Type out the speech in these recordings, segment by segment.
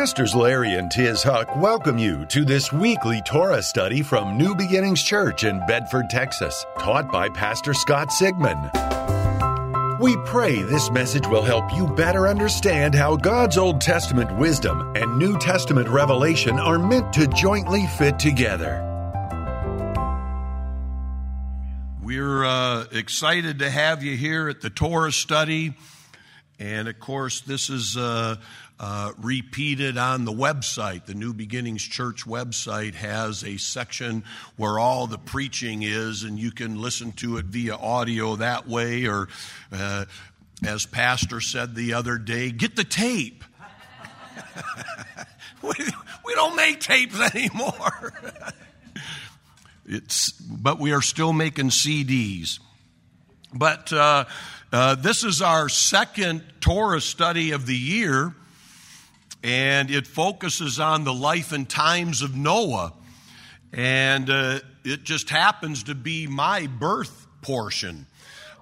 Pastors Larry and Tiz Huch welcome you to this weekly Torah study from New Beginnings Church in Bedford, Texas, taught by Pastor Scott Sigmund. We pray this message will help you better understand how God's Old Testament wisdom and New Testament revelation are meant to jointly fit together. We're uh, excited to have you here at the Torah study. And of course, this is uh, uh, repeated on the website. The New Beginnings Church website has a section where all the preaching is, and you can listen to it via audio that way, or uh, as Pastor said the other day, get the tape. we, we don't make tapes anymore. it's, but we are still making CDs. But uh, uh, this is our second Torah study of the year and it focuses on the life and times of Noah. And uh, it just happens to be my birth portion.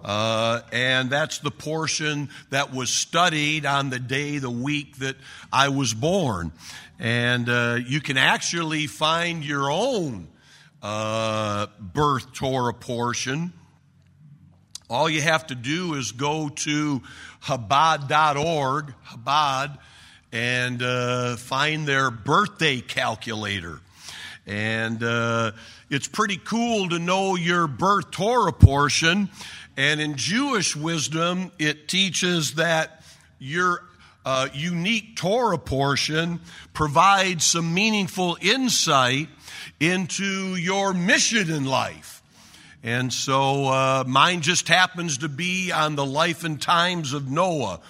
Uh, and that's the portion that was studied on the day, the week that I was born. And uh, you can actually find your own uh, birth Torah portion. All you have to do is go to Chabad.org, Chabad, and uh, find their birthday calculator. And uh, it's pretty cool to know your birth Torah portion. And in Jewish wisdom, it teaches that your uh, unique Torah portion provides some meaningful insight into your mission in life. And so uh, mine just happens to be on the life and times of Noah.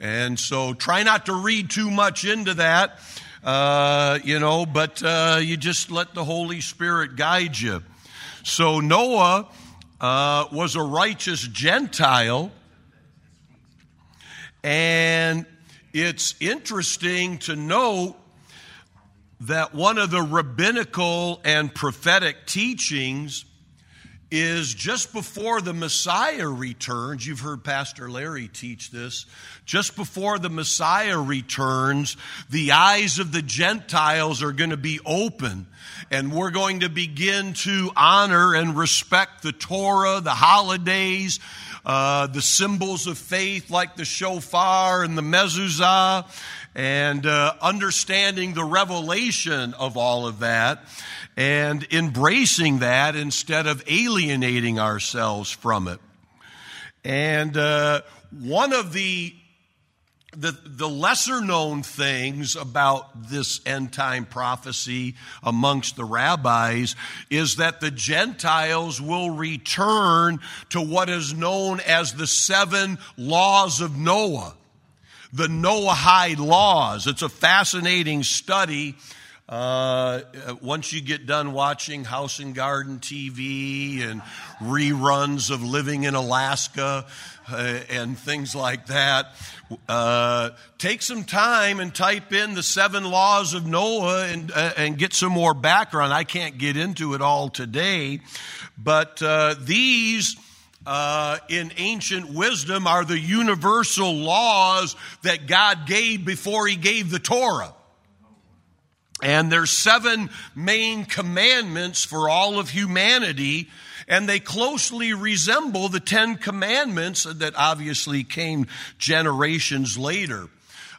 And so try not to read too much into that, uh, you know, but uh, you just let the Holy Spirit guide you. So Noah uh, was a righteous Gentile. And it's interesting to note that one of the rabbinical and prophetic teachings is just before the Messiah returns. You've heard Pastor Larry teach this. Just before the Messiah returns, the eyes of the Gentiles are going to be open and we're going to begin to honor and respect the Torah, the holidays, uh, the symbols of faith like the shofar and the mezuzah, and uh, understanding the revelation of all of that and embracing that instead of alienating ourselves from it. And uh, one of the the, the lesser known things about this end time prophecy amongst the rabbis is that the Gentiles will return to what is known as the seven laws of Noah, the Noahide laws. It's a fascinating study uh, once you get done watching House and Garden TV and reruns of Living in Alaska uh, and things like that, uh, take some time and type in the seven laws of Noah and, uh, and get some more background. I can't get into it all today, but uh, these. Uh, in ancient wisdom are the universal laws that God gave before He gave the Torah. And there's seven main commandments for all of humanity, and they closely resemble the Ten Commandments that obviously came generations later.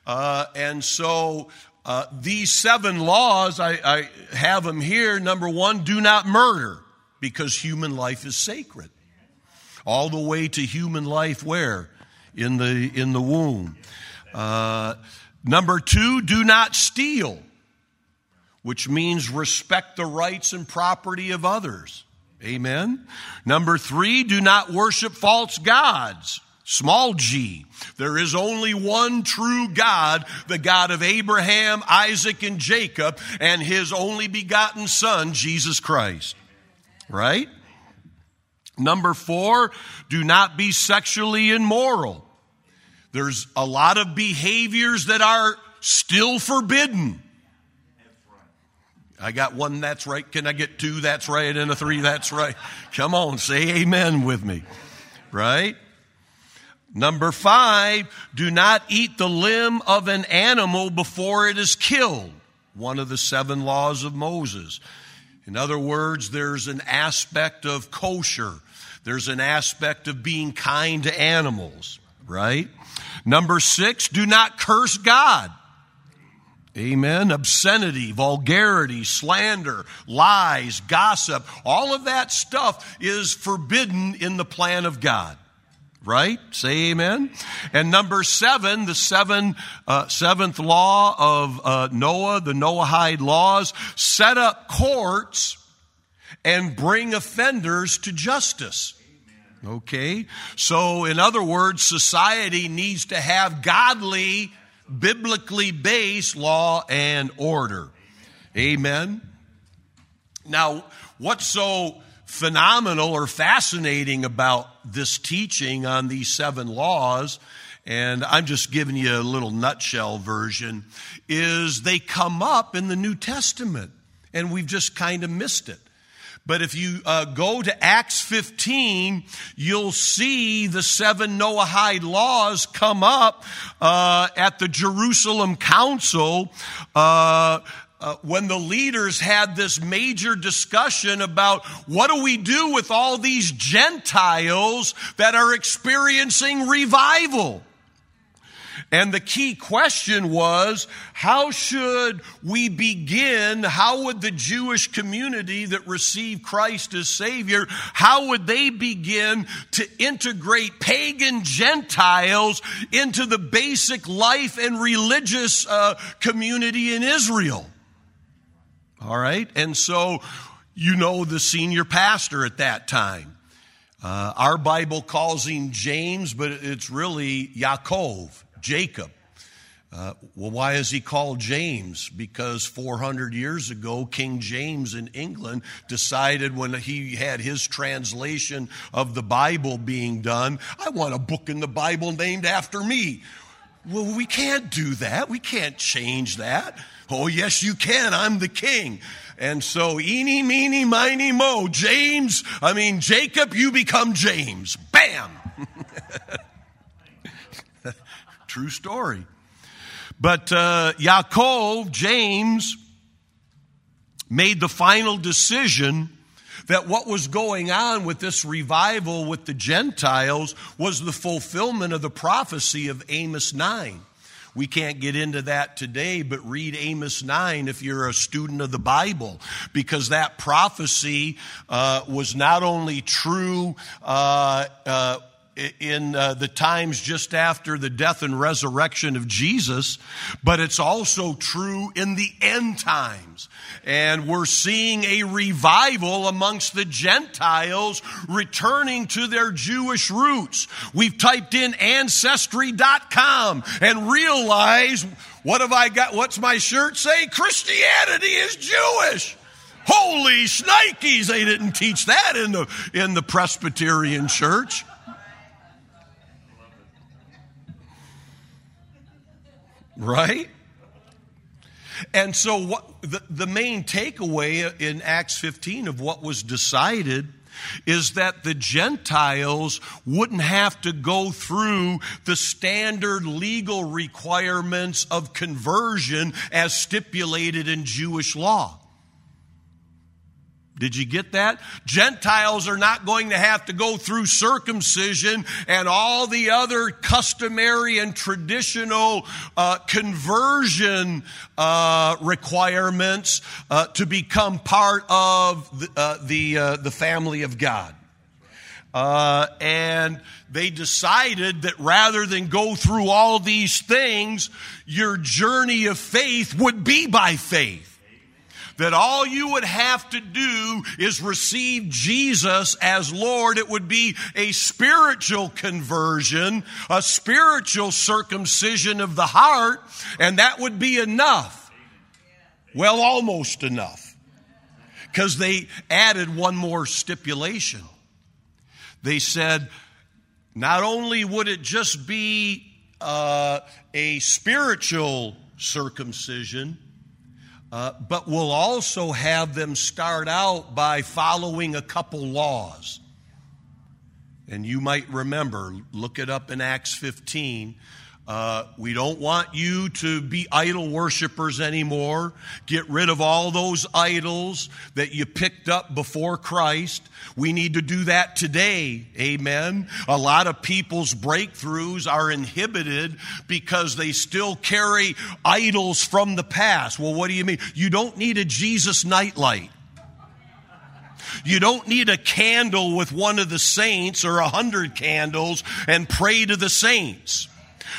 Uh, and so uh, these seven laws, I, I have them here. Number one, do not murder, because human life is sacred. All the way to human life where? In the, in the womb. Uh, number two, do not steal which means respect the rights and property of others. Amen. Number three, do not worship false gods. Small g. There is only one true God, the God of Abraham, Isaac, and Jacob, and his only begotten Son, Jesus Christ. Right? Number four, do not be sexually immoral. There's a lot of behaviors that are still forbidden. I got one that's right. Can I get two that's right and a three that's right? Come on, say amen with me. Right? Number five, do not eat the limb of an animal before it is killed. One of the seven laws of Moses. In other words, there's an aspect of kosher. There's an aspect of being kind to animals, right? Number six, do not curse God. Amen. Obscenity, vulgarity, slander, lies, gossip, all of that stuff is forbidden in the plan of God. Right? Say amen. And number seven, the seven, uh, seventh law of uh, Noah, the Noahide laws, set up courts and bring offenders to justice. Okay? So, in other words, society needs to have godly, biblically based law and order. Amen. Now, what's so phenomenal or fascinating about this teaching on these seven laws, and I'm just giving you a little nutshell version, is they come up in the New Testament, and we've just kind of missed it. But if you uh, go to Acts 15, you'll see the seven Noahide laws come up uh, at the Jerusalem Council. Uh, uh, when the leaders had this major discussion about what do we do with all these Gentiles that are experiencing revival. And the key question was, how should we begin? How would the Jewish community that received Christ as Savior, how would they begin to integrate pagan Gentiles into the basic life and religious uh, community in Israel? All right. And so, you know, the senior pastor at that time. Uh, our Bible calls him James, but it's really Yaakov, Jacob. Uh, well, why is he called James? Because 400 years ago, King James in England decided when he had his translation of the Bible being done, I want a book in the Bible named after me. Well, we can't do that. We can't change that. Oh, yes, you can. I'm the king. And so, eeny, meeny, miny, mo, James, I mean, Jacob, you become James. Bam! True story. But uh, Yaakov, James, made the final decision that what was going on with this revival with the Gentiles was the fulfillment of the prophecy of Amos 9. We can't get into that today, but read Amos 9 if you're a student of the Bible, because that prophecy uh, was not only true. Uh, uh, in uh, the times just after the death and resurrection of Jesus, but it's also true in the end times. And we're seeing a revival amongst the Gentiles returning to their Jewish roots. We've typed in ancestry.com and realize what have I got? What's my shirt say? Christianity is Jewish. Holy shnikes, they didn't teach that in the, in the Presbyterian church. Right? And so, what, the, the main takeaway in Acts 15 of what was decided is that the Gentiles wouldn't have to go through the standard legal requirements of conversion as stipulated in Jewish law. Did you get that? Gentiles are not going to have to go through circumcision and all the other customary and traditional uh, conversion uh, requirements uh, to become part of the, uh, the, uh, the family of God. Uh, and they decided that rather than go through all these things, your journey of faith would be by faith that all you would have to do is receive Jesus as Lord. It would be a spiritual conversion, a spiritual circumcision of the heart, and that would be enough. Well, almost enough. Because they added one more stipulation. They said, not only would it just be uh, a spiritual circumcision, uh, but we'll also have them start out by following a couple laws. And you might remember, look it up in Acts 15. Uh, we don't want you to be idol worshippers anymore. Get rid of all those idols that you picked up before Christ. We need to do that today. Amen. A lot of people's breakthroughs are inhibited because they still carry idols from the past. Well, what do you mean? You don't need a Jesus nightlight. You don't need a candle with one of the saints or a hundred candles and pray to the saints.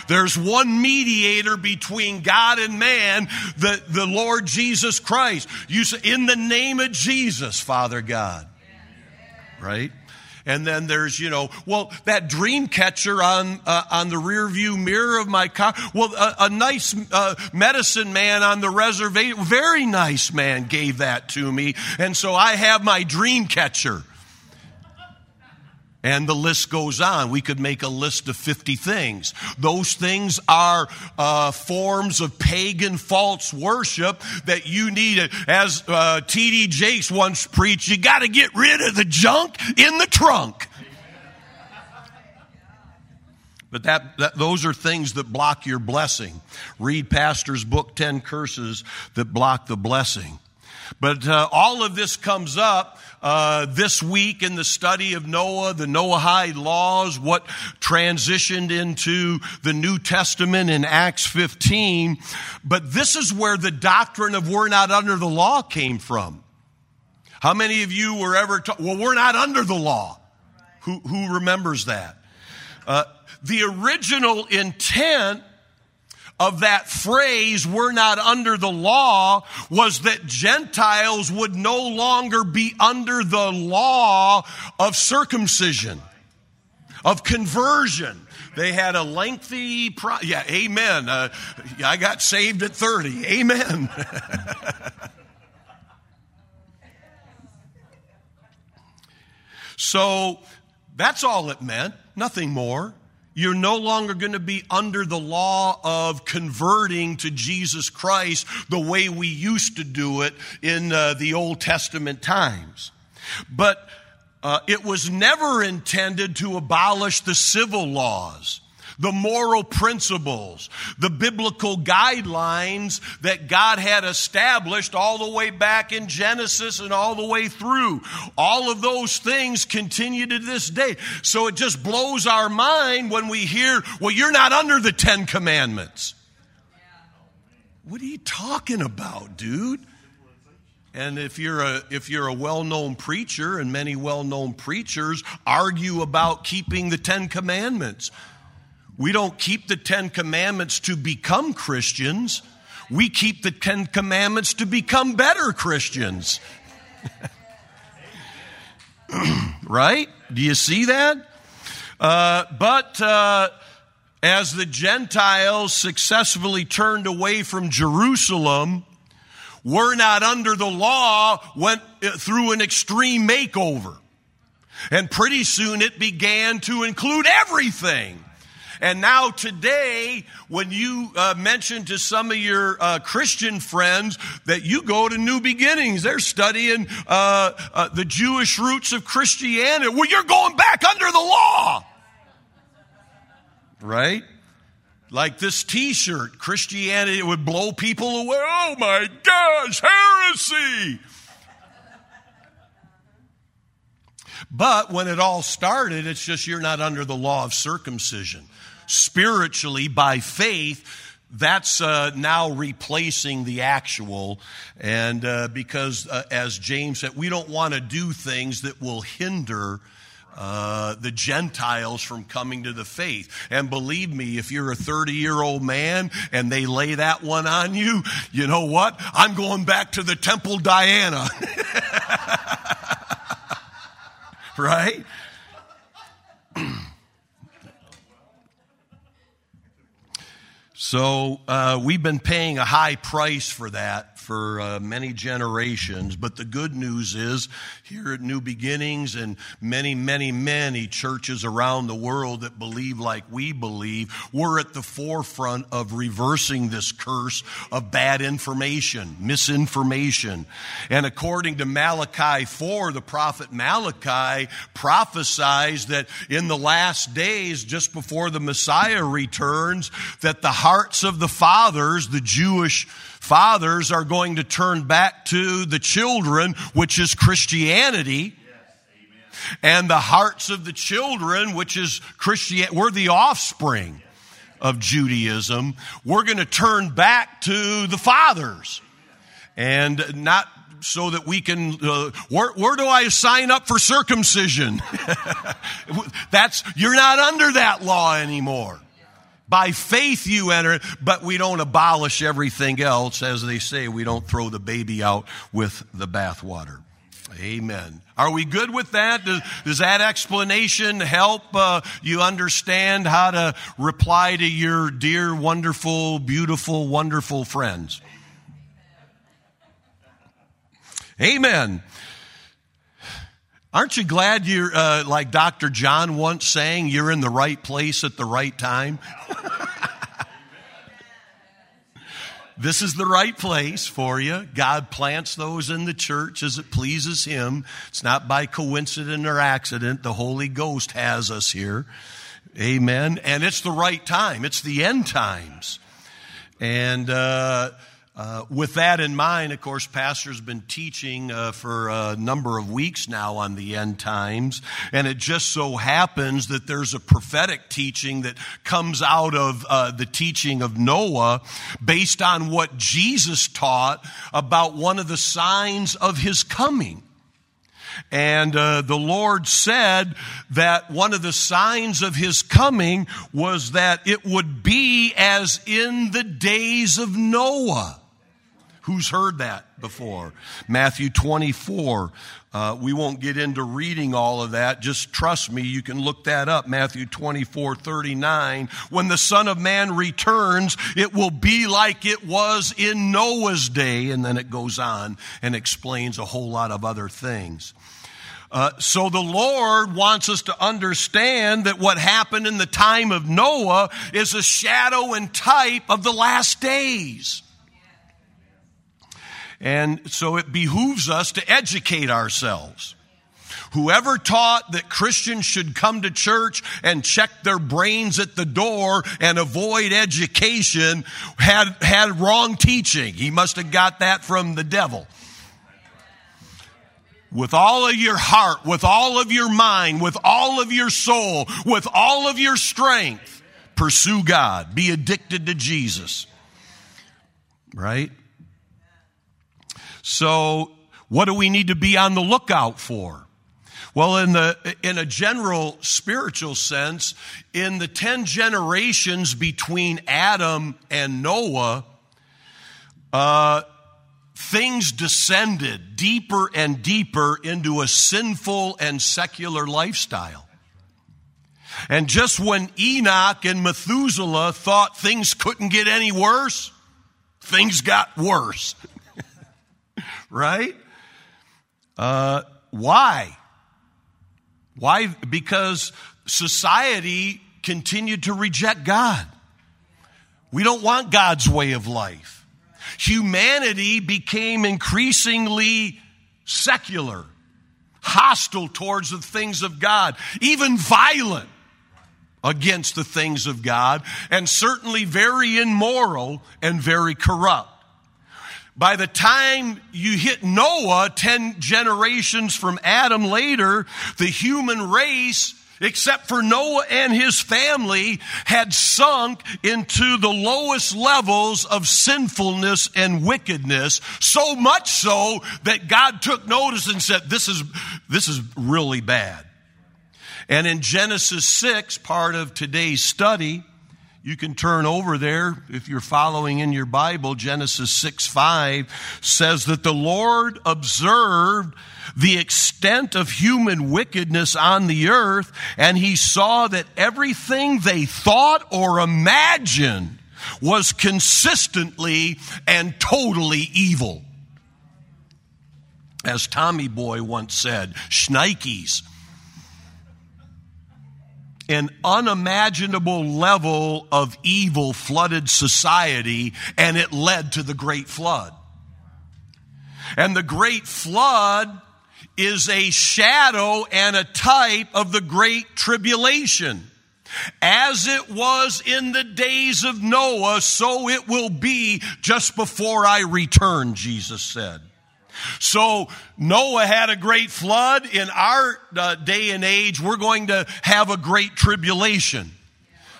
There's one mediator between God and man, the, the Lord Jesus Christ. You say, in the name of Jesus, Father God. Right? And then there's, you know, well, that dream catcher on uh, on the rear view mirror of my car. Well, a, a nice uh, medicine man on the reservation, very nice man, gave that to me, and so I have my dream catcher. And the list goes on. We could make a list of 50 things. Those things are uh, forms of pagan false worship that you need. As uh, T.D. Jakes once preached, you got to get rid of the junk in the trunk. But that, that, those are things that block your blessing. Read Pastor's book, 10 Curses That Block the Blessing. But uh, all of this comes up uh, this week in the study of Noah, the Noahide laws, what transitioned into the New Testament in Acts 15. But this is where the doctrine of we're not under the law came from. How many of you were ever taught, well, we're not under the law? Who, who remembers that? Uh, the original intent of that phrase, we're not under the law, was that Gentiles would no longer be under the law of circumcision, of conversion. They had a lengthy, pro- yeah, amen. Uh, I got saved at 30, amen. so that's all it meant, nothing more. You're no longer going to be under the law of converting to Jesus Christ the way we used to do it in uh, the Old Testament times. But uh, it was never intended to abolish the civil laws the moral principles, the biblical guidelines that God had established all the way back in Genesis and all the way through. All of those things continue to this day. So it just blows our mind when we hear, well, you're not under the Ten Commandments. What are you talking about, dude? And if you're a if you're a well-known preacher and many well-known preachers argue about keeping the 10 commandments. We don't keep the Ten Commandments to become Christians. We keep the Ten Commandments to become better Christians. right? Do you see that? Uh, but uh, as the Gentiles successfully turned away from Jerusalem, we're not under the law, went uh, through an extreme makeover. And pretty soon it began to include everything. And now today, when you uh, mention to some of your uh, Christian friends that you go to New Beginnings, they're studying uh, uh the Jewish roots of Christianity. Well, you're going back under the law. Right? Like this t shirt, Christianity would blow people away. Oh my gosh, heresy! But when it all started, it's just you're not under the law of circumcision spiritually by faith, that's uh, now replacing the actual. And uh, because, uh, as James said, we don't want to do things that will hinder. Uh, the Gentiles from coming to the faith. And believe me, if you're a 30 year old man and they lay that one on you, you know what? I'm going back to the Temple Diana. right? So uh, we've been paying a high price for that for uh, many generations. But the good news is, here at New Beginnings and many, many, many churches around the world that believe like we believe, we're at the forefront of reversing this curse of bad information, misinformation. And according to Malachi 4, the prophet Malachi prophesies that in the last days, just before the Messiah returns, that the hearts of the fathers, the Jewish Fathers are going to turn back to the children, which is Christianity. and the hearts of the children, which is Christian, we're the offspring of Judaism. We're going to turn back to the fathers and not so that we can uh, where, where do i sign up for circumcision that's you're not under that law anymore by faith you enter, but we don't abolish everything else. As they say, we don't throw the baby out with the bathwater. Amen. Are we good with that? Does, does that explanation help uh, you understand how to reply to your dear, wonderful, beautiful, wonderful friends? Amen. Aren't you glad you're, uh, like Dr. John once saying, you're in the right place at the right time? this is the right place for you. God plants those in the church as it pleases Him. It's not by coincidence or accident. The Holy Ghost has us here. Amen. And it's the right time. It's the end times. And, uh, uh, with that in mind, of course, Pastor's been teaching uh, for a number of weeks now on the end times, and it just so happens that there's a prophetic teaching that comes out of uh, the teaching of Noah based on what Jesus taught about one of the signs of his coming. And uh, the Lord said that one of the signs of his coming was that it would be as in the days of Noah. Who's heard that before? Matthew 24. Uh, we won't get into reading all of that. Just trust me, you can look that up. Matthew 24, 39. When the Son of Man returns, it will be like it was in Noah's day. And then it goes on and explains a whole lot of other things. Uh, so the Lord wants us to understand that what happened in the time of Noah is a shadow and type of the last days. And so it behooves us to educate ourselves. Whoever taught that Christians should come to church and check their brains at the door and avoid education had, had wrong teaching. He must have got that from the devil. With all of your heart, with all of your mind, with all of your soul, with all of your strength, pursue God. Be addicted to Jesus. Right? So, what do we need to be on the lookout for? Well, in the, in a general spiritual sense, in the 10 generations between Adam and Noah, uh, things descended deeper and deeper into a sinful and secular lifestyle. And just when Enoch and Methuselah thought things couldn't get any worse, things got worse. Right? Uh, why? Why? Because society continued to reject God. We don't want God's way of life. Humanity became increasingly secular, hostile towards the things of God, even violent against the things of God, and certainly very immoral and very corrupt. By the time you hit Noah, 10 generations from Adam later, the human race, except for Noah and his family, had sunk into the lowest levels of sinfulness and wickedness, so much so that God took notice and said, this is, this is really bad. And in Genesis 6, part of today's study, you can turn over there if you're following in your Bible. Genesis 6 5 says that the Lord observed the extent of human wickedness on the earth, and he saw that everything they thought or imagined was consistently and totally evil. As Tommy Boy once said, shnikes. An unimaginable level of evil flooded society, and it led to the Great Flood. And the Great Flood is a shadow and a type of the Great Tribulation. As it was in the days of Noah, so it will be just before I return, Jesus said. So Noah had a great flood. In our uh, day and age, we're going to have a great tribulation.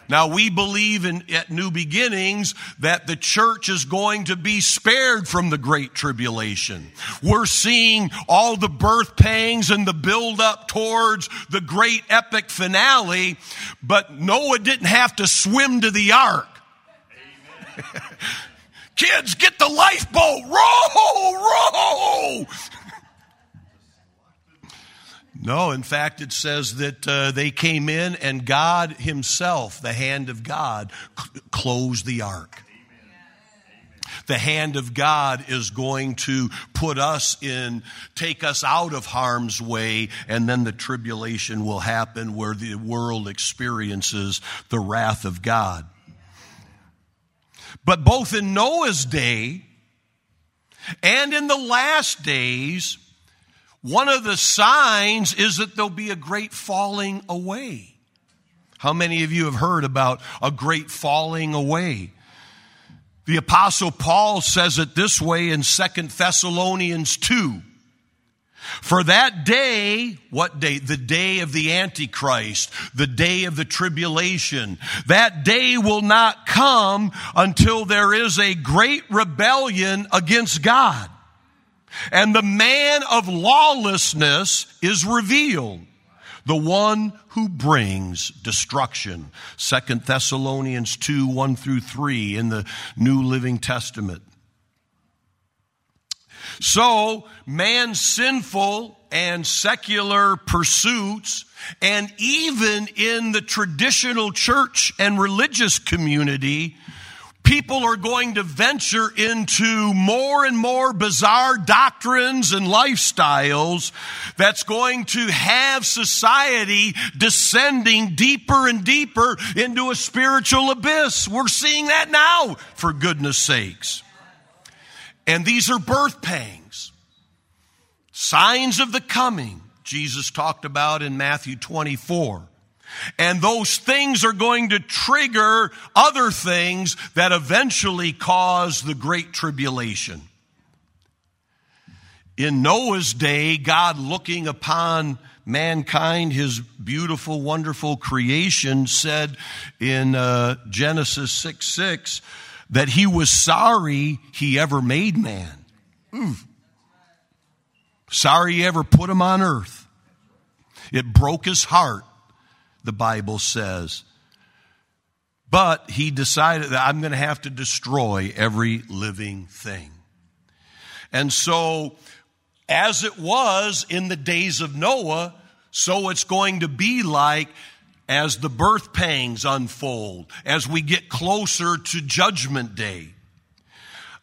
Now we believe in at New Beginnings that the church is going to be spared from the great tribulation. We're seeing all the birth pangs and the build up towards the great epic finale, but Noah didn't have to swim to the ark. Kids, get the lifeboat. Row, row. No, in fact, it says that uh, they came in and God Himself, the hand of God, cl- closed the ark. The hand of God is going to put us in, take us out of harm's way, and then the tribulation will happen where the world experiences the wrath of God. But both in Noah's day and in the last days, one of the signs is that there'll be a great falling away. How many of you have heard about a great falling away? The apostle Paul says it this way in Second Thessalonians 2. For that day, what day? The day of the Antichrist, the day of the tribulation. That day will not come until there is a great rebellion against God and the man of lawlessness is revealed the one who brings destruction Second thessalonians 2 1 through 3 in the new living testament so man's sinful and secular pursuits and even in the traditional church and religious community people are going to venture into more and more bizarre doctrines and lifestyles that's going to have society descending deeper and deeper into a spiritual abyss. We're seeing that now, for goodness sakes. And these are birth pangs, signs of the coming. Jesus talked about in Matthew 24. And those things are going to trigger other things that eventually cause the great tribulation. In Noah's day, God looking upon mankind, his beautiful, wonderful creation, said in uh, Genesis 6 6 that he was sorry he ever made man. Ooh. Sorry he ever put him on earth. It broke his heart the Bible says. But he decided that I'm going to have to destroy every living thing. And so, as it was in the days of Noah, so it's going to be like as the birth pangs unfold, as we get closer to Judgment Day.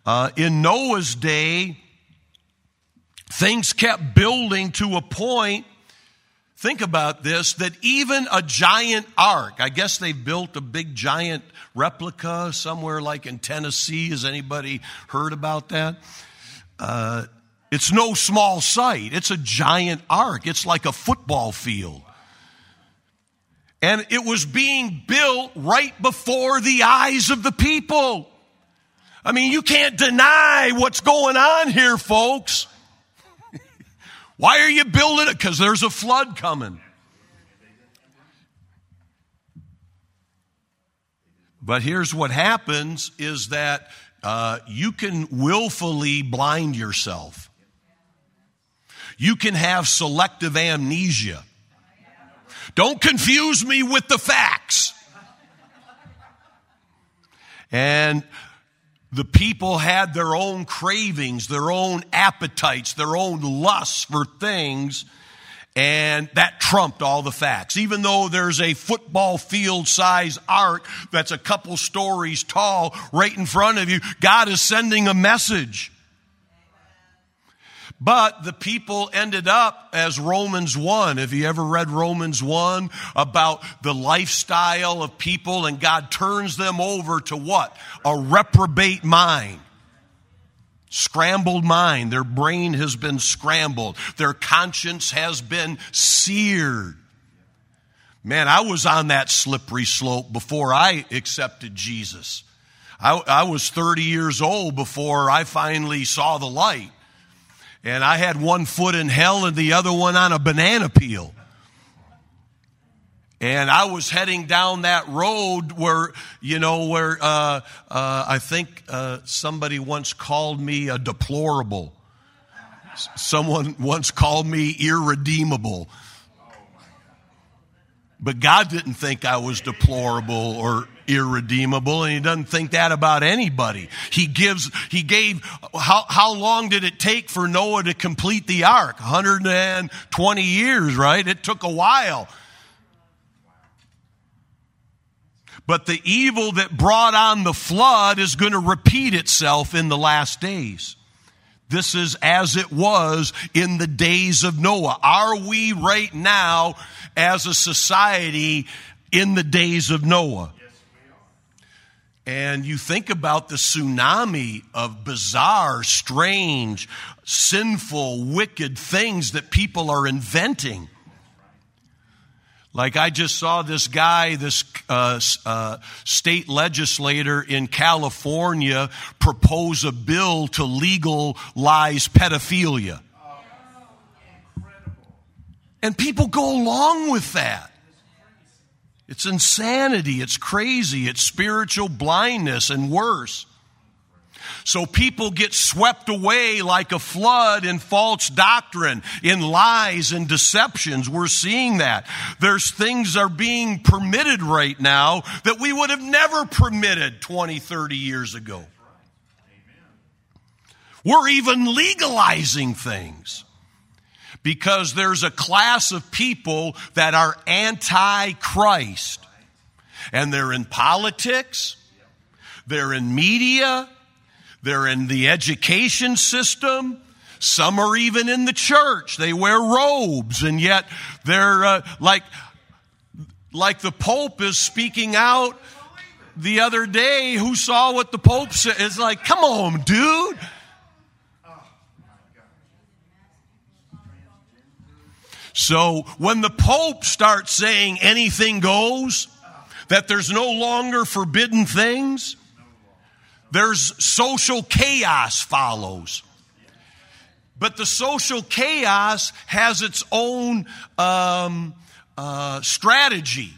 Uh, in Noah's day, things kept building to a point Think about this that even a giant ark, I guess they built a big giant replica somewhere like in Tennessee. Has anybody heard about that? Uh, it's no small sight. It's a giant ark. It's like a football field. And it was being built right before the eyes of the people. I mean, you can't deny what's going on here, folks. Why are you building it? Because there's a flood coming. But here's what happens is that uh, you can willfully blind yourself. You can have selective amnesia. Don't confuse me with the facts. And the people had their own cravings, their own appetites, their own lusts for things. And that trumped all the facts. Even though there's a football field size ark that's a couple stories tall right in front of you, God is sending a message. But the people ended up as Romans 1. Have you ever read Romans 1 about the lifestyle of people and God turns them over to what? A reprobate mind. Scrambled mind. Their brain has been scrambled. Their conscience has been seared. Man, I was on that slippery slope before I accepted Jesus. I, I was 30 years old before I finally saw the light. And I had one foot in hell and the other one on a banana peel. And I was heading down that road where, you know, where uh, uh, I think uh, somebody once called me a deplorable. Someone once called me irredeemable. But God didn't think I was deplorable or irredeemable, and He doesn't think that about anybody. He gives, He gave, how, how long did it take for Noah to complete the ark? 120 years, right? It took a while. But the evil that brought on the flood is going to repeat itself in the last days. This is as it was in the days of Noah. Are we right now as a society in the days of Noah? And you think about the tsunami of bizarre, strange, sinful, wicked things that people are inventing. Like I just saw this guy, this uh, uh, state legislator in California, propose a bill to legalize pedophilia. And people go along with that. It's insanity, it's crazy, it's spiritual blindness, and worse. So people get swept away like a flood in false doctrine, in lies and deceptions. We're seeing that. There's things are being permitted right now that we would have never permitted 20, 30 years ago. We're even legalizing things because there's a class of people that are anti Christ. And they're in politics, they're in media, they're in the education system. Some are even in the church. They wear robes and yet they're uh, like, like the Pope is speaking out the other day. Who saw what the Pope said? It's like, come on, dude. So when the Pope starts saying anything goes, that there's no longer forbidden things, there's social chaos follows. But the social chaos has its own um, uh, strategy.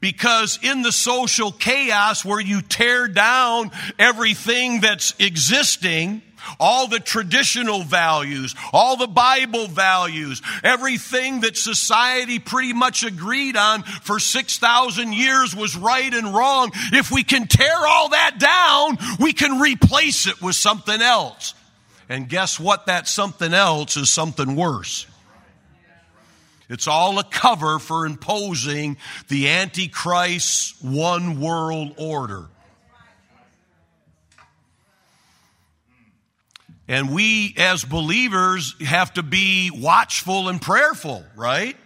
Because in the social chaos where you tear down everything that's existing, all the traditional values, all the Bible values, everything that society pretty much agreed on for 6,000 years was right and wrong. If we can tear all that down, we can replace it with something else. And guess what? That something else is something worse. It's all a cover for imposing the Antichrist one world order. And we as believers have to be watchful and prayerful, right?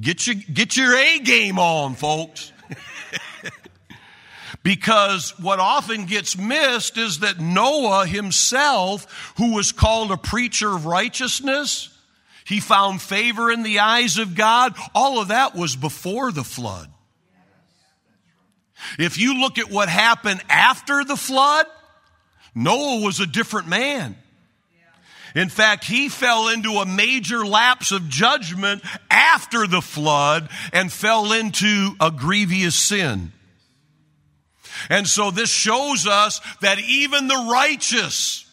Get your, get your A game on, folks. because what often gets missed is that Noah himself, who was called a preacher of righteousness, he found favor in the eyes of God. All of that was before the flood. If you look at what happened after the flood, Noah was a different man. In fact, he fell into a major lapse of judgment after the flood and fell into a grievous sin. And so this shows us that even the righteous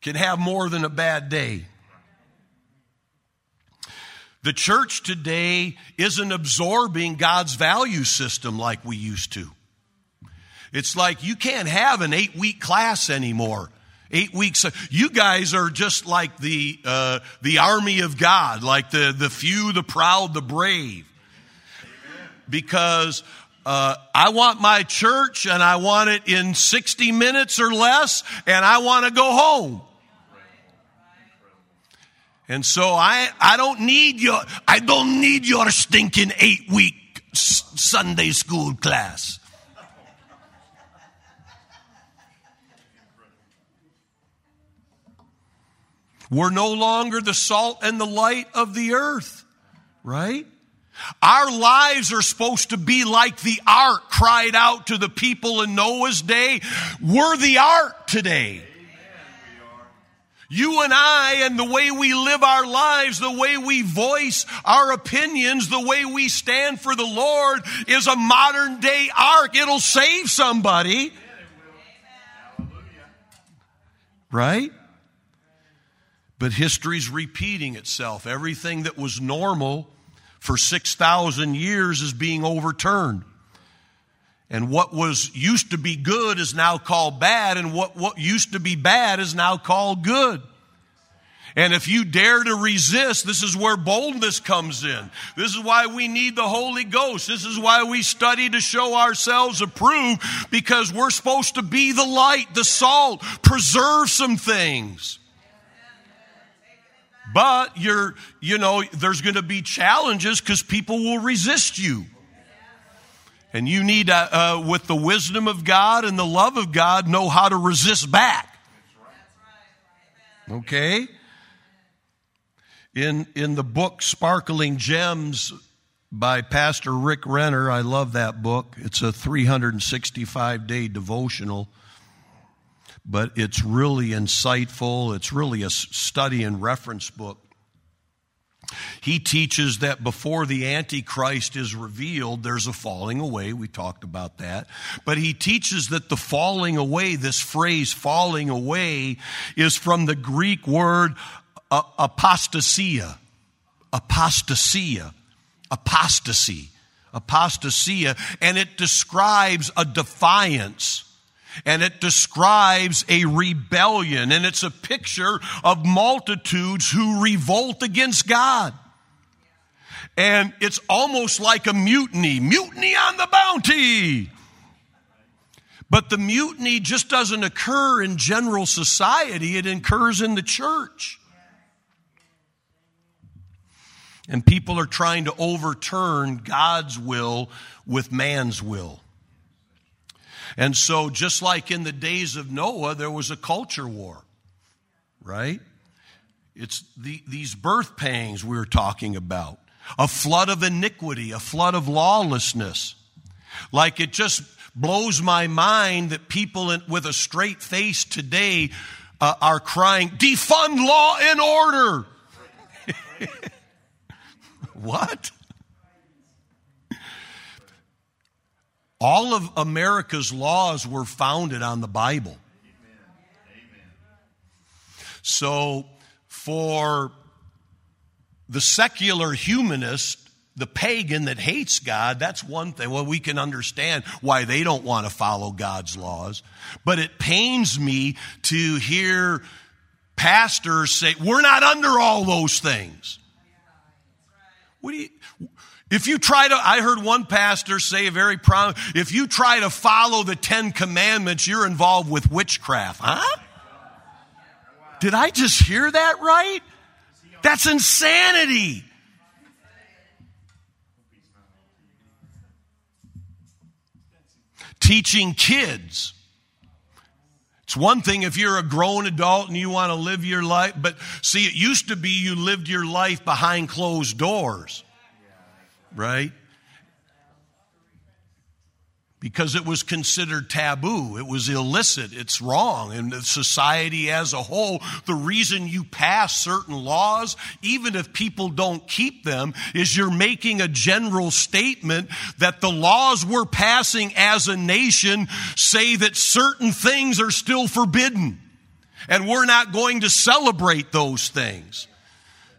can have more than a bad day. The church today isn't absorbing God's value system like we used to. It's like you can't have an eight week class anymore Eight weeks. You guys are just like the uh, the army of God, like the the few, the proud, the brave. Because uh, I want my church, and I want it in sixty minutes or less, and I want to go home. And so I I don't need your I don't need your stinking eight week Sunday school class. We're no longer the salt and the light of the earth, right? Our lives are supposed to be like the ark cried out to the people in Noah's day. We're the ark today. You and I, and the way we live our lives, the way we voice our opinions, the way we stand for the Lord is a modern day ark. It'll save somebody. Right? But history's repeating itself. Everything that was normal for 6,000 years is being overturned. And what was used to be good is now called bad, and what, what used to be bad is now called good. And if you dare to resist, this is where boldness comes in. This is why we need the Holy Ghost. This is why we study to show ourselves approved because we're supposed to be the light, the salt, preserve some things. But you're, you know, there's going to be challenges because people will resist you. And you need, uh, uh, with the wisdom of God and the love of God, know how to resist back. Okay? In, in the book Sparkling Gems by Pastor Rick Renner, I love that book. It's a 365 day devotional but it's really insightful. It's really a study and reference book. He teaches that before the Antichrist is revealed, there's a falling away. We talked about that. But he teaches that the falling away, this phrase falling away, is from the Greek word apostasia. Apostasia. Apostasy. Apostasia. And it describes a defiance and it describes a rebellion and it's a picture of multitudes who revolt against God. And it's almost like a mutiny, mutiny on the bounty. But the mutiny just doesn't occur in general society, it occurs in the church. And people are trying to overturn God's will with man's will. And so, just like in the days of Noah, there was a culture war, right? It's the, these birth pangs we are talking about, a flood of iniquity, a flood of lawlessness. Like it just blows my mind that people with a straight face today uh, are crying, defund law and order. what? All of America's laws were founded on the Bible. So, for the secular humanist, the pagan that hates God, that's one thing. Well, we can understand why they don't want to follow God's laws. But it pains me to hear pastors say, we're not under all those things. What do you, if you try to, I heard one pastor say very proud, if you try to follow the Ten Commandments, you're involved with witchcraft. Huh? Did I just hear that right? That's insanity. Teaching kids. It's one thing if you're a grown adult and you want to live your life, but see, it used to be you lived your life behind closed doors right? Because it was considered taboo. It was illicit. It's wrong. And society as a whole, the reason you pass certain laws, even if people don't keep them, is you're making a general statement that the laws we're passing as a nation say that certain things are still forbidden. And we're not going to celebrate those things.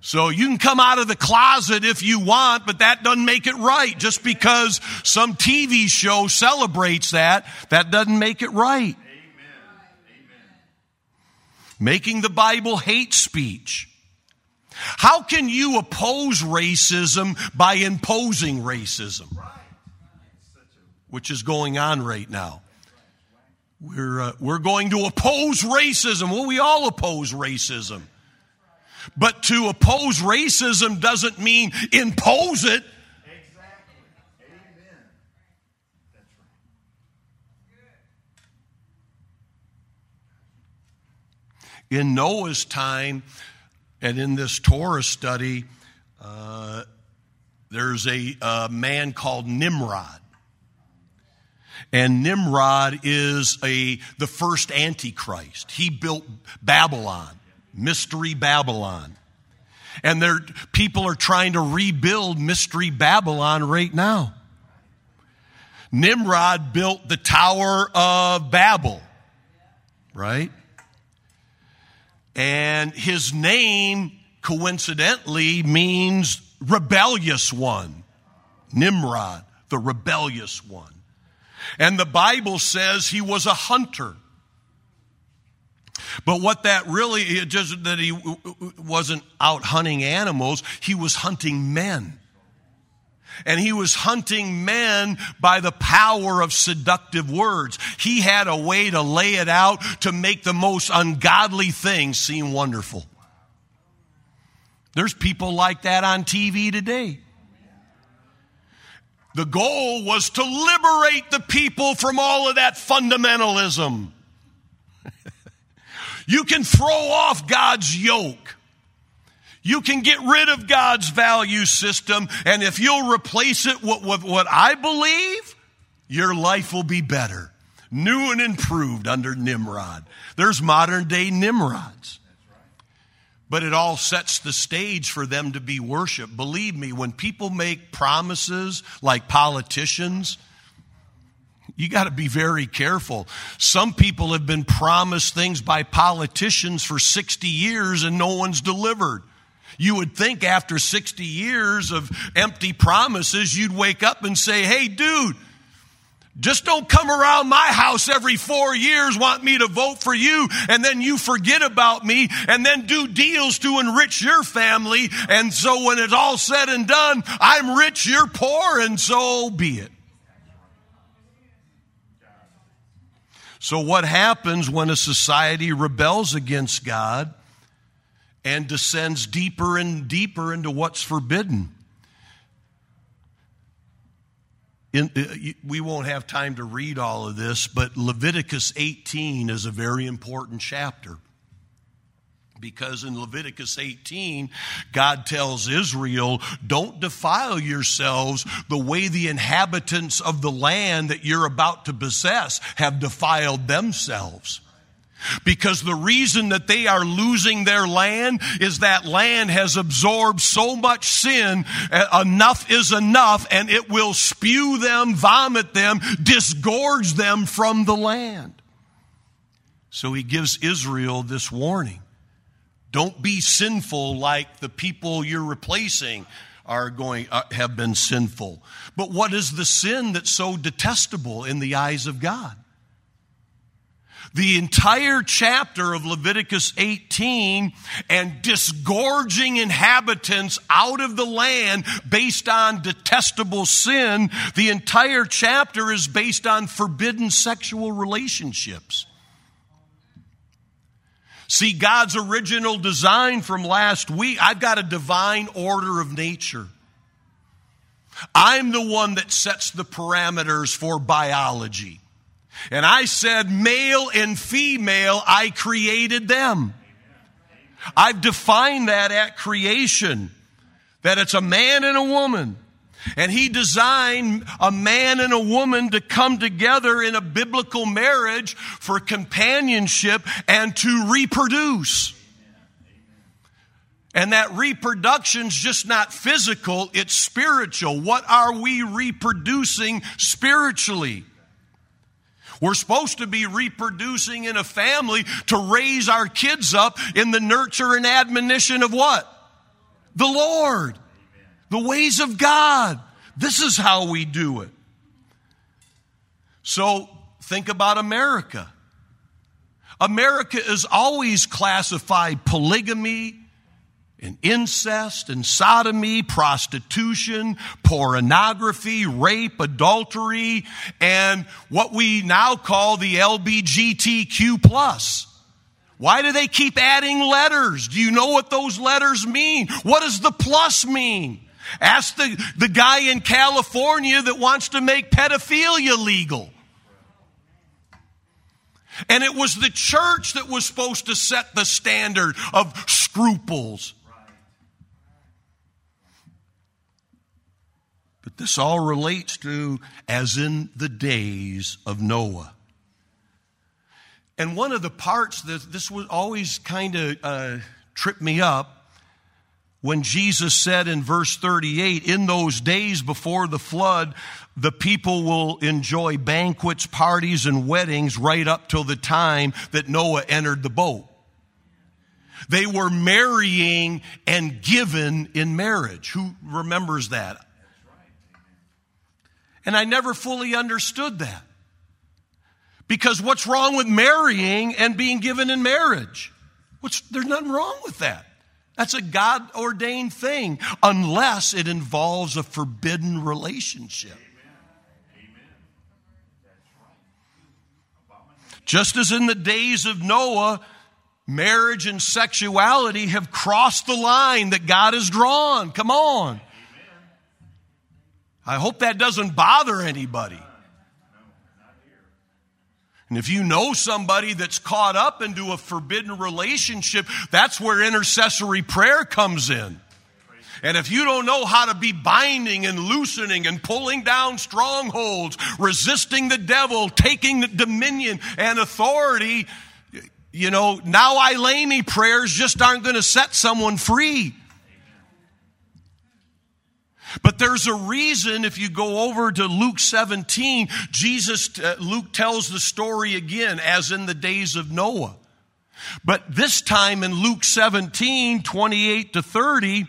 So you can come out of the closet if you want, but that doesn't make it right. Just because some TV show celebrates that, that doesn't make it right. making the Bible hate speech. How can you oppose racism by imposing racism? Which is going on right now. We're, uh, we're going to oppose racism. Well, we all oppose racism. But to oppose racism doesn't mean impose it. In Noah's time, and in this Torah study, uh, there's a, a man called Nimrod. And Nimrod is a, the first Antichrist. He built Babylon, Mystery Babylon. And there, people are trying to rebuild Mystery Babylon right now. Nimrod built the Tower of Babel, right? And his name, coincidentally, means rebellious one. Nimrod, the rebellious one. And the Bible says he was a hunter. But what that really, just that he wasn't out hunting animals, he was hunting men. And he was hunting men by the power of seductive words. He had a way to lay it out to make the most ungodly things seem wonderful. There's people like that on TV today. The goal was to liberate the people from all of that fundamentalism. you can throw off God's yoke. You can get rid of God's value system, and if you'll replace it with, what I believe, your life will be better. New and improved under Nimrod. There's modern day Nimrods. But it all sets the stage for them to be worshiped. Believe me, when people make promises like politicians, you got to be very careful. Some people have been promised things by politicians for 60 years and no one's delivered. You would think after 60 years of empty promises, you'd wake up and say, Hey, dude, just don't come around my house every four years, want me to vote for you, and then you forget about me, and then do deals to enrich your family. And so when it's all said and done, I'm rich, you're poor, and so be it. So, what happens when a society rebels against God and descends deeper and deeper into what's forbidden? In, uh, we won't have time to read all of this, but Leviticus 18 is a very important chapter. Because in Leviticus 18, God tells Israel, don't defile yourselves the way the inhabitants of the land that you're about to possess have defiled themselves. Because the reason that they are losing their land is that land has absorbed so much sin, eh, enough is enough, and it will spew them, vomit them, disgorge them from the land. So he gives Israel this warning. Don't be sinful like the people you're replacing are going uh, have been sinful. But what is the sin that's so detestable in the eyes of God? the entire chapter of Leviticus 18 and disgorging inhabitants out of the land based on detestable sin, the entire chapter is based on forbidden sexual relationships. See, God's original design from last week, I've got a divine order of nature. I'm the one that sets the parameters for biology. And I said, male and female, I created them. I've defined that at creation, that it's a man and a woman. And he designed a man and a woman to come together in a biblical marriage for companionship and to reproduce. And that reproduction's just not physical, it's spiritual. What are we reproducing spiritually? We're supposed to be reproducing in a family to raise our kids up in the nurture and admonition of what? The Lord. The ways of God. This is how we do it. So think about America. America has always classified polygamy and incest and sodomy, prostitution, pornography, rape, adultery, and what we now call the LBGTQ plus. Why do they keep adding letters? Do you know what those letters mean? What does the plus mean? Ask the, the guy in California that wants to make pedophilia legal. And it was the church that was supposed to set the standard of scruples But this all relates to as in the days of Noah. And one of the parts that this was always kind of uh, trip me up when Jesus said in verse 38 In those days before the flood, the people will enjoy banquets, parties, and weddings right up till the time that Noah entered the boat. They were marrying and given in marriage. Who remembers that? And I never fully understood that. Because what's wrong with marrying and being given in marriage? What's, there's nothing wrong with that. That's a God ordained thing, unless it involves a forbidden relationship. Just as in the days of Noah, marriage and sexuality have crossed the line that God has drawn. Come on. I hope that doesn't bother anybody. And if you know somebody that's caught up into a forbidden relationship, that's where intercessory prayer comes in. And if you don't know how to be binding and loosening and pulling down strongholds, resisting the devil, taking dominion and authority, you know, now I lay me prayers just aren't going to set someone free. But there's a reason if you go over to Luke 17, Jesus, uh, Luke tells the story again as in the days of Noah. But this time in Luke 17, 28 to 30,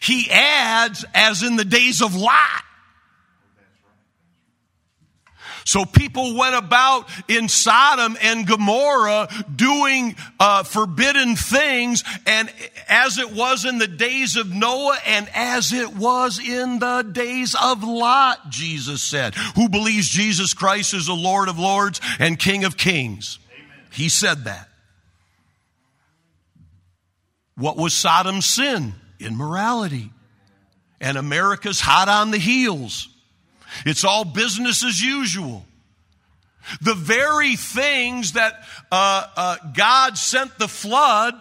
he adds as in the days of Lot. So people went about in Sodom and Gomorrah doing uh, forbidden things, and as it was in the days of Noah, and as it was in the days of Lot, Jesus said, who believes Jesus Christ is the Lord of Lords and King of Kings. Amen. He said that. What was Sodom's sin? Immorality. And America's hot on the heels. It's all business as usual. The very things that uh, uh, God sent the flood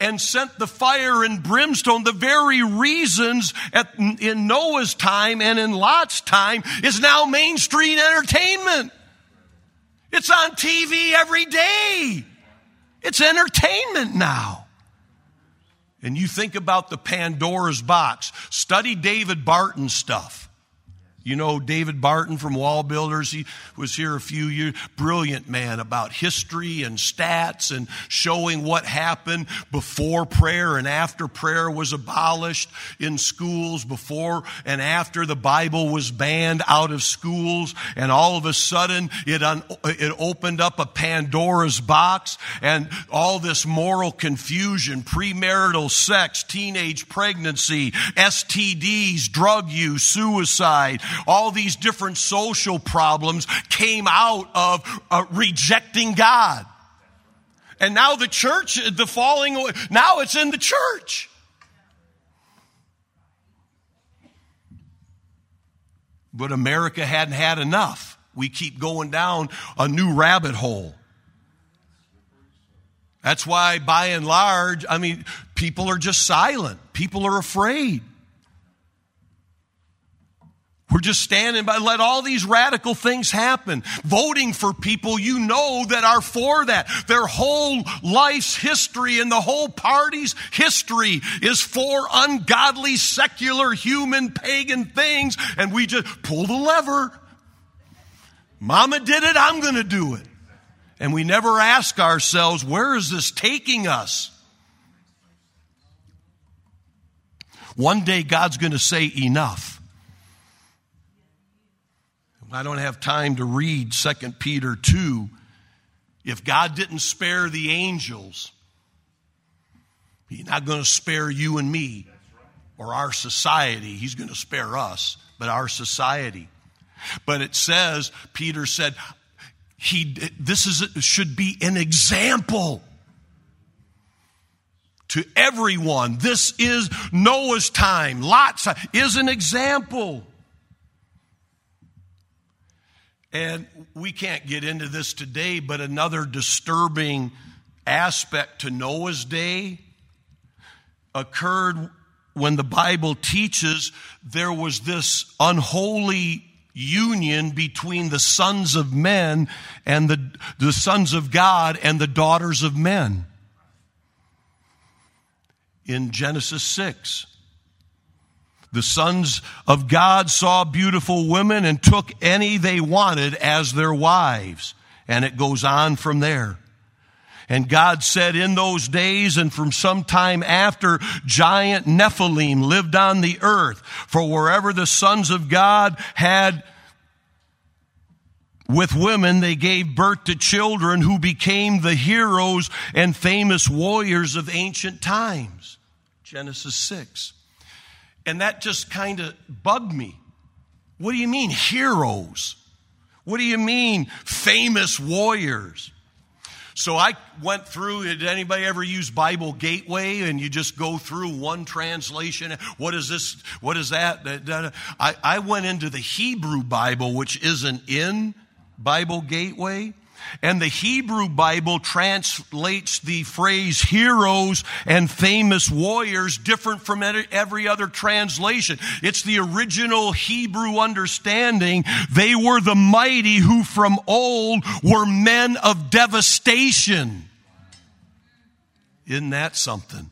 and sent the fire and brimstone, the very reasons at, in Noah's time and in Lot's time is now mainstream entertainment. It's on TV every day. It's entertainment now. And you think about the Pandora's box. Study David Barton stuff. You know David Barton from Wall Builders. He was here a few years. Brilliant man about history and stats and showing what happened before prayer and after prayer was abolished in schools, before and after the Bible was banned out of schools. And all of a sudden it, un- it opened up a Pandora's box and all this moral confusion, premarital sex, teenage pregnancy, STDs, drug use, suicide, all these different social problems came out of uh, rejecting God. And now the church, the falling, away now it's in the church. But America hadn't had enough. We keep going down a new rabbit hole. That's why, by and large, I mean, people are just silent. People are afraid. We're just standing by, let all these radical things happen. Voting for people you know that are for that. Their whole life's history and the whole party's history is for ungodly, secular, human, pagan things. And we just pull the lever. Mama did it, I'm going to do it. And we never ask ourselves, where is this taking us? One day God's going to say, enough. I don't have time to read 2 Peter 2 If God didn't spare the angels, He's not going to spare you and me or our society. He's going to spare us, but our society. But it says, Peter said, he, this is, should be an example to everyone. This is Noah's time. Lot's is an example. And we can't get into this today, but another disturbing aspect to Noah's day occurred when the Bible teaches there was this unholy union between the sons of men and the, the sons of God and the daughters of men. In Genesis 6. The sons of God saw beautiful women and took any they wanted as their wives. And it goes on from there. And God said in those days and from some time after, giant Nephilim lived on the earth. For wherever the sons of God had with women, they gave birth to children who became the heroes and famous warriors of ancient times. Genesis 6. And that just kind of bugged me. What do you mean, heroes? What do you mean, famous warriors? So I went through, did anybody ever use Bible Gateway and you just go through one translation? What is this? What is that? I, went into the Hebrew Bible, which isn't in Bible Gateway. And the Hebrew Bible translates the phrase heroes and famous warriors different from every other translation. It's the original Hebrew understanding. They were the mighty who from old were men of devastation. Isn't that something?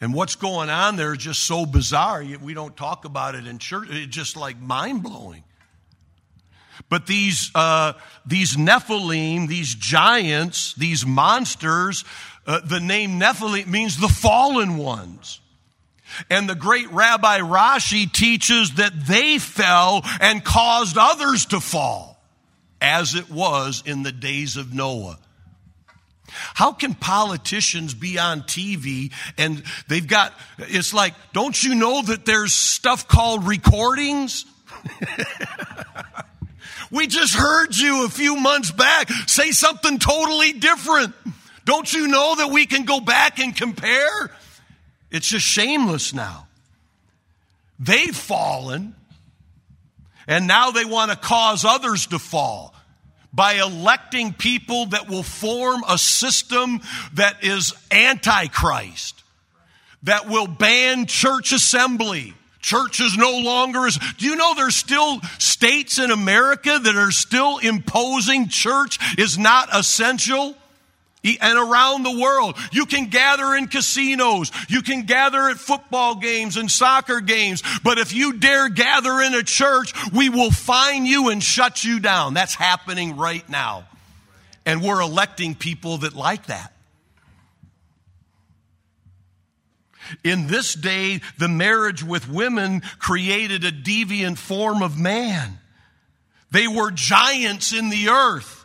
And what's going on there is just so bizarre. We don't talk about it in church. It's just like mind blowing. But these, uh, these Nephilim, these giants, these monsters, uh, the name Nephilim means the fallen ones. And the great Rabbi Rashi teaches that they fell and caused others to fall, as it was in the days of Noah. How can politicians be on TV and they've got, it's like, don't you know that there's stuff called recordings? We just heard you a few months back say something totally different. Don't you know that we can go back and compare? It's just shameless now. They've fallen, and now they want to cause others to fall by electing people that will form a system that is antichrist, that will ban church assembly, Churches no longer is. Do you know there's still states in America that are still imposing church is not essential? And around the world, you can gather in casinos, you can gather at football games and soccer games, but if you dare gather in a church, we will fine you and shut you down. That's happening right now. And we're electing people that like that. In this day, the marriage with women created a deviant form of man. They were giants in the earth,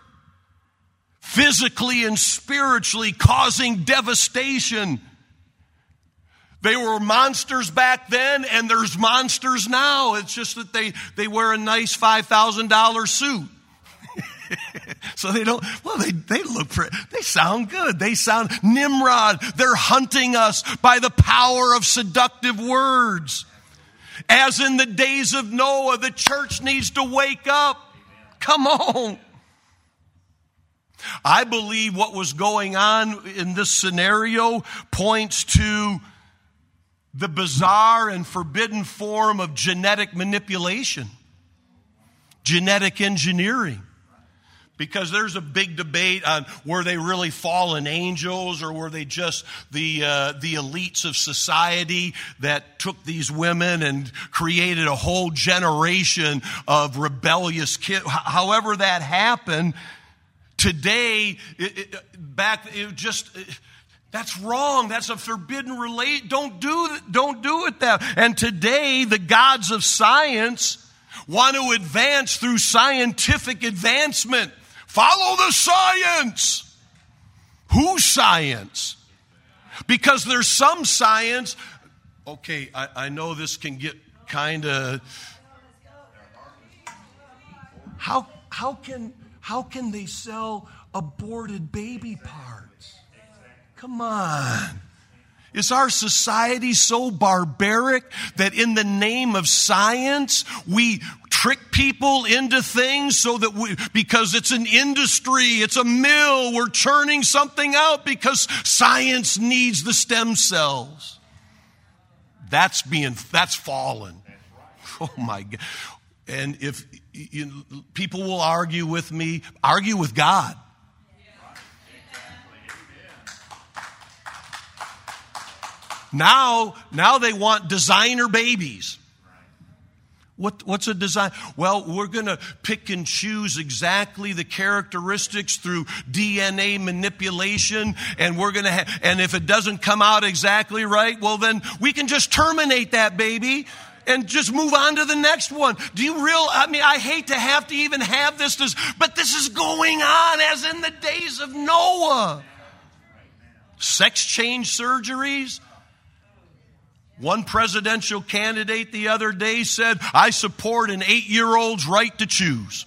physically and spiritually causing devastation. They were monsters back then, and there's monsters now. It's just that they, they wear a nice $5,000 suit. so they don't, well, they, they look for, they sound good. They sound Nimrod. They're hunting us by the power of seductive words. As in the days of Noah, the church needs to wake up. Come on. I believe what was going on in this scenario points to the bizarre and forbidden form of genetic manipulation, genetic engineering because there's a big debate on were they really fallen angels or were they just the uh, the elites of society that took these women and created a whole generation of rebellious kids. However that happened, today it, it, back it just. It, that's wrong. That's a forbidden relate. Don't do don't do it that. And today, the gods of science want to advance through scientific advancement. Follow the science. Whose science? Because there's some science. Okay, I, I know this can get kind of. How, how, can, how can they sell aborted baby parts? Come on. Is our society so barbaric that in the name of science we trick people into things so that we, because it's an industry, it's a mill, we're churning something out because science needs the stem cells? That's being, that's fallen. Oh my God. And if you, people will argue with me, argue with God. Now, now they want designer babies. What, what's a design? Well, we're going to pick and choose exactly the characteristics through DNA manipulation, and we're going to have, and if it doesn't come out exactly right, well, then we can just terminate that baby and just move on to the next one. Do you real? I mean, I hate to have to even have this, this but this is going on as in the days of Noah. Sex change surgeries, one presidential candidate the other day said, I support an eight year old's right to choose.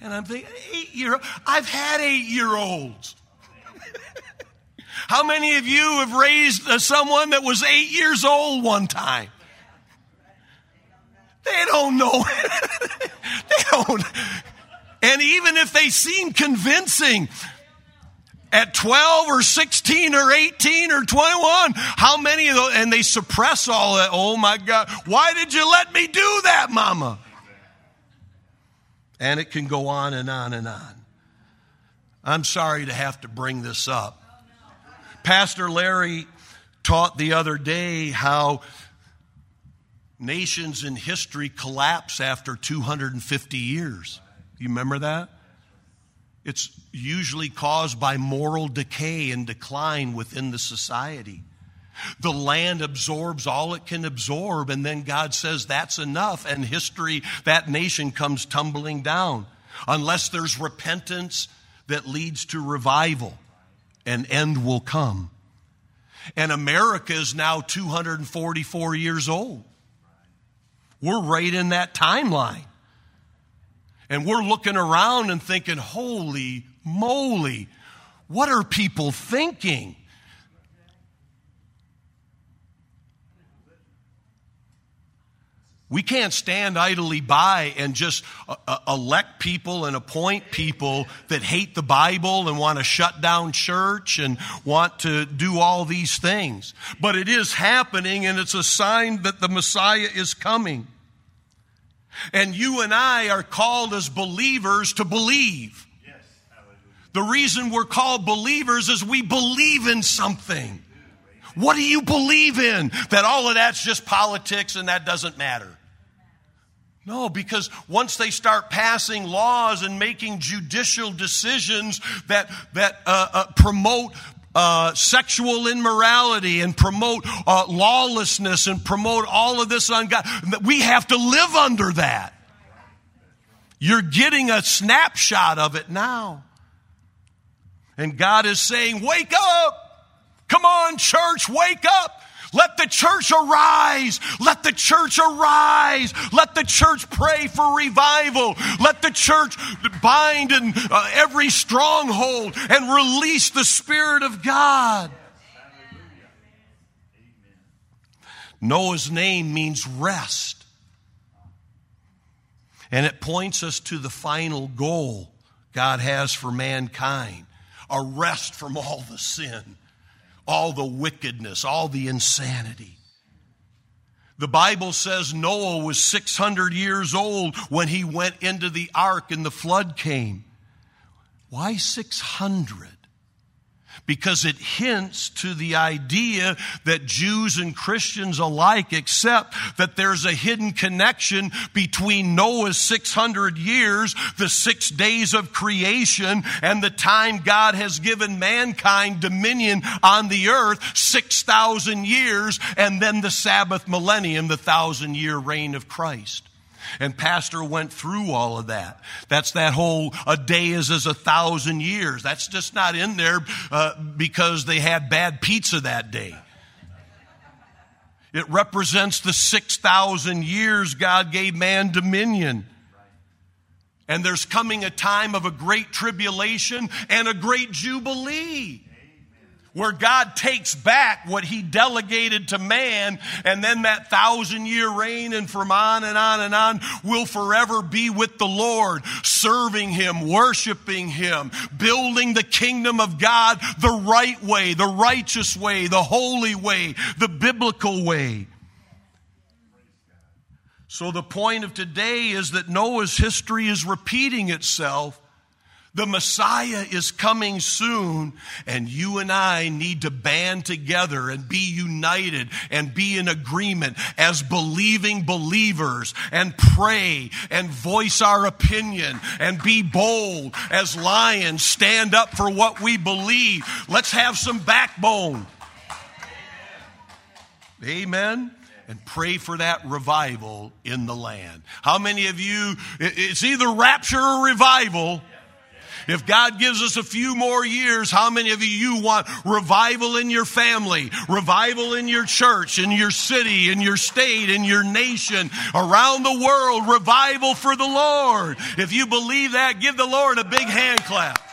And I'm thinking, eight year I've had eight year olds. How many of you have raised uh, someone that was eight years old one time? They don't know. they don't. And even if they seem convincing, at 12 or 16 or 18 or 21. How many of those? And they suppress all that. Oh my God. Why did you let me do that, mama? And it can go on and on and on. I'm sorry to have to bring this up. Pastor Larry taught the other day how nations in history collapse after 250 years. You remember that? It's usually caused by moral decay and decline within the society. The land absorbs all it can absorb, and then God says that's enough, and history, that nation comes tumbling down. Unless there's repentance that leads to revival, an end will come. And America is now 244 years old. We're right in that timeline. And we're looking around and thinking, holy moly, what are people thinking? We can't stand idly by and just uh, uh, elect people and appoint people that hate the Bible and want to shut down church and want to do all these things. But it is happening and it's a sign that the Messiah is coming. And you and I are called as believers to believe. Yes. the reason we're called believers is we believe in something. What do you believe in? That all of that's just politics and that doesn't matter. No, because once they start passing laws and making judicial decisions that, that uh, uh, promote uh, sexual immorality and promote uh, lawlessness and promote all of this on God. We have to live under that. You're getting a snapshot of it now. And God is saying, Wake up! Come on, church, wake up! Let the church arise. Let the church arise. Let the church pray for revival. Let the church bind in uh, every stronghold and release the Spirit of God. Noah's name means rest. And it points us to the final goal God has for mankind a rest from all the sin all the wickedness, all the insanity. The Bible says Noah was 600 years old when he went into the ark and the flood came. Why 600? Because it hints to the idea that Jews and Christians alike accept that there's a hidden connection between Noah's 600 years, the six days of creation, and the time God has given mankind dominion on the earth, 6,000 years, and then the Sabbath millennium, the thousand year reign of Christ. And Pastor went through all of that. That's that whole a day is as a thousand years. That's just not in there uh, because they had bad pizza that day. It represents the 6,000 years God gave man dominion. And there's coming a time of a great tribulation and a great jubilee where God takes back what he delegated to man, and then that thousand year reign and from on and on and on will forever be with the Lord, serving him, worshiping him, building the kingdom of God the right way, the righteous way, the holy way, the biblical way. So the point of today is that Noah's history is repeating itself the Messiah is coming soon, and you and I need to band together and be united and be in agreement as believing believers and pray and voice our opinion and be bold as lions, stand up for what we believe. Let's have some backbone. Amen and pray for that revival in the land. How many of you, it's either rapture or revival. If God gives us a few more years, how many of you want revival in your family, revival in your church, in your city, in your state, in your nation, around the world, revival for the Lord? If you believe that, give the Lord a big hand clap.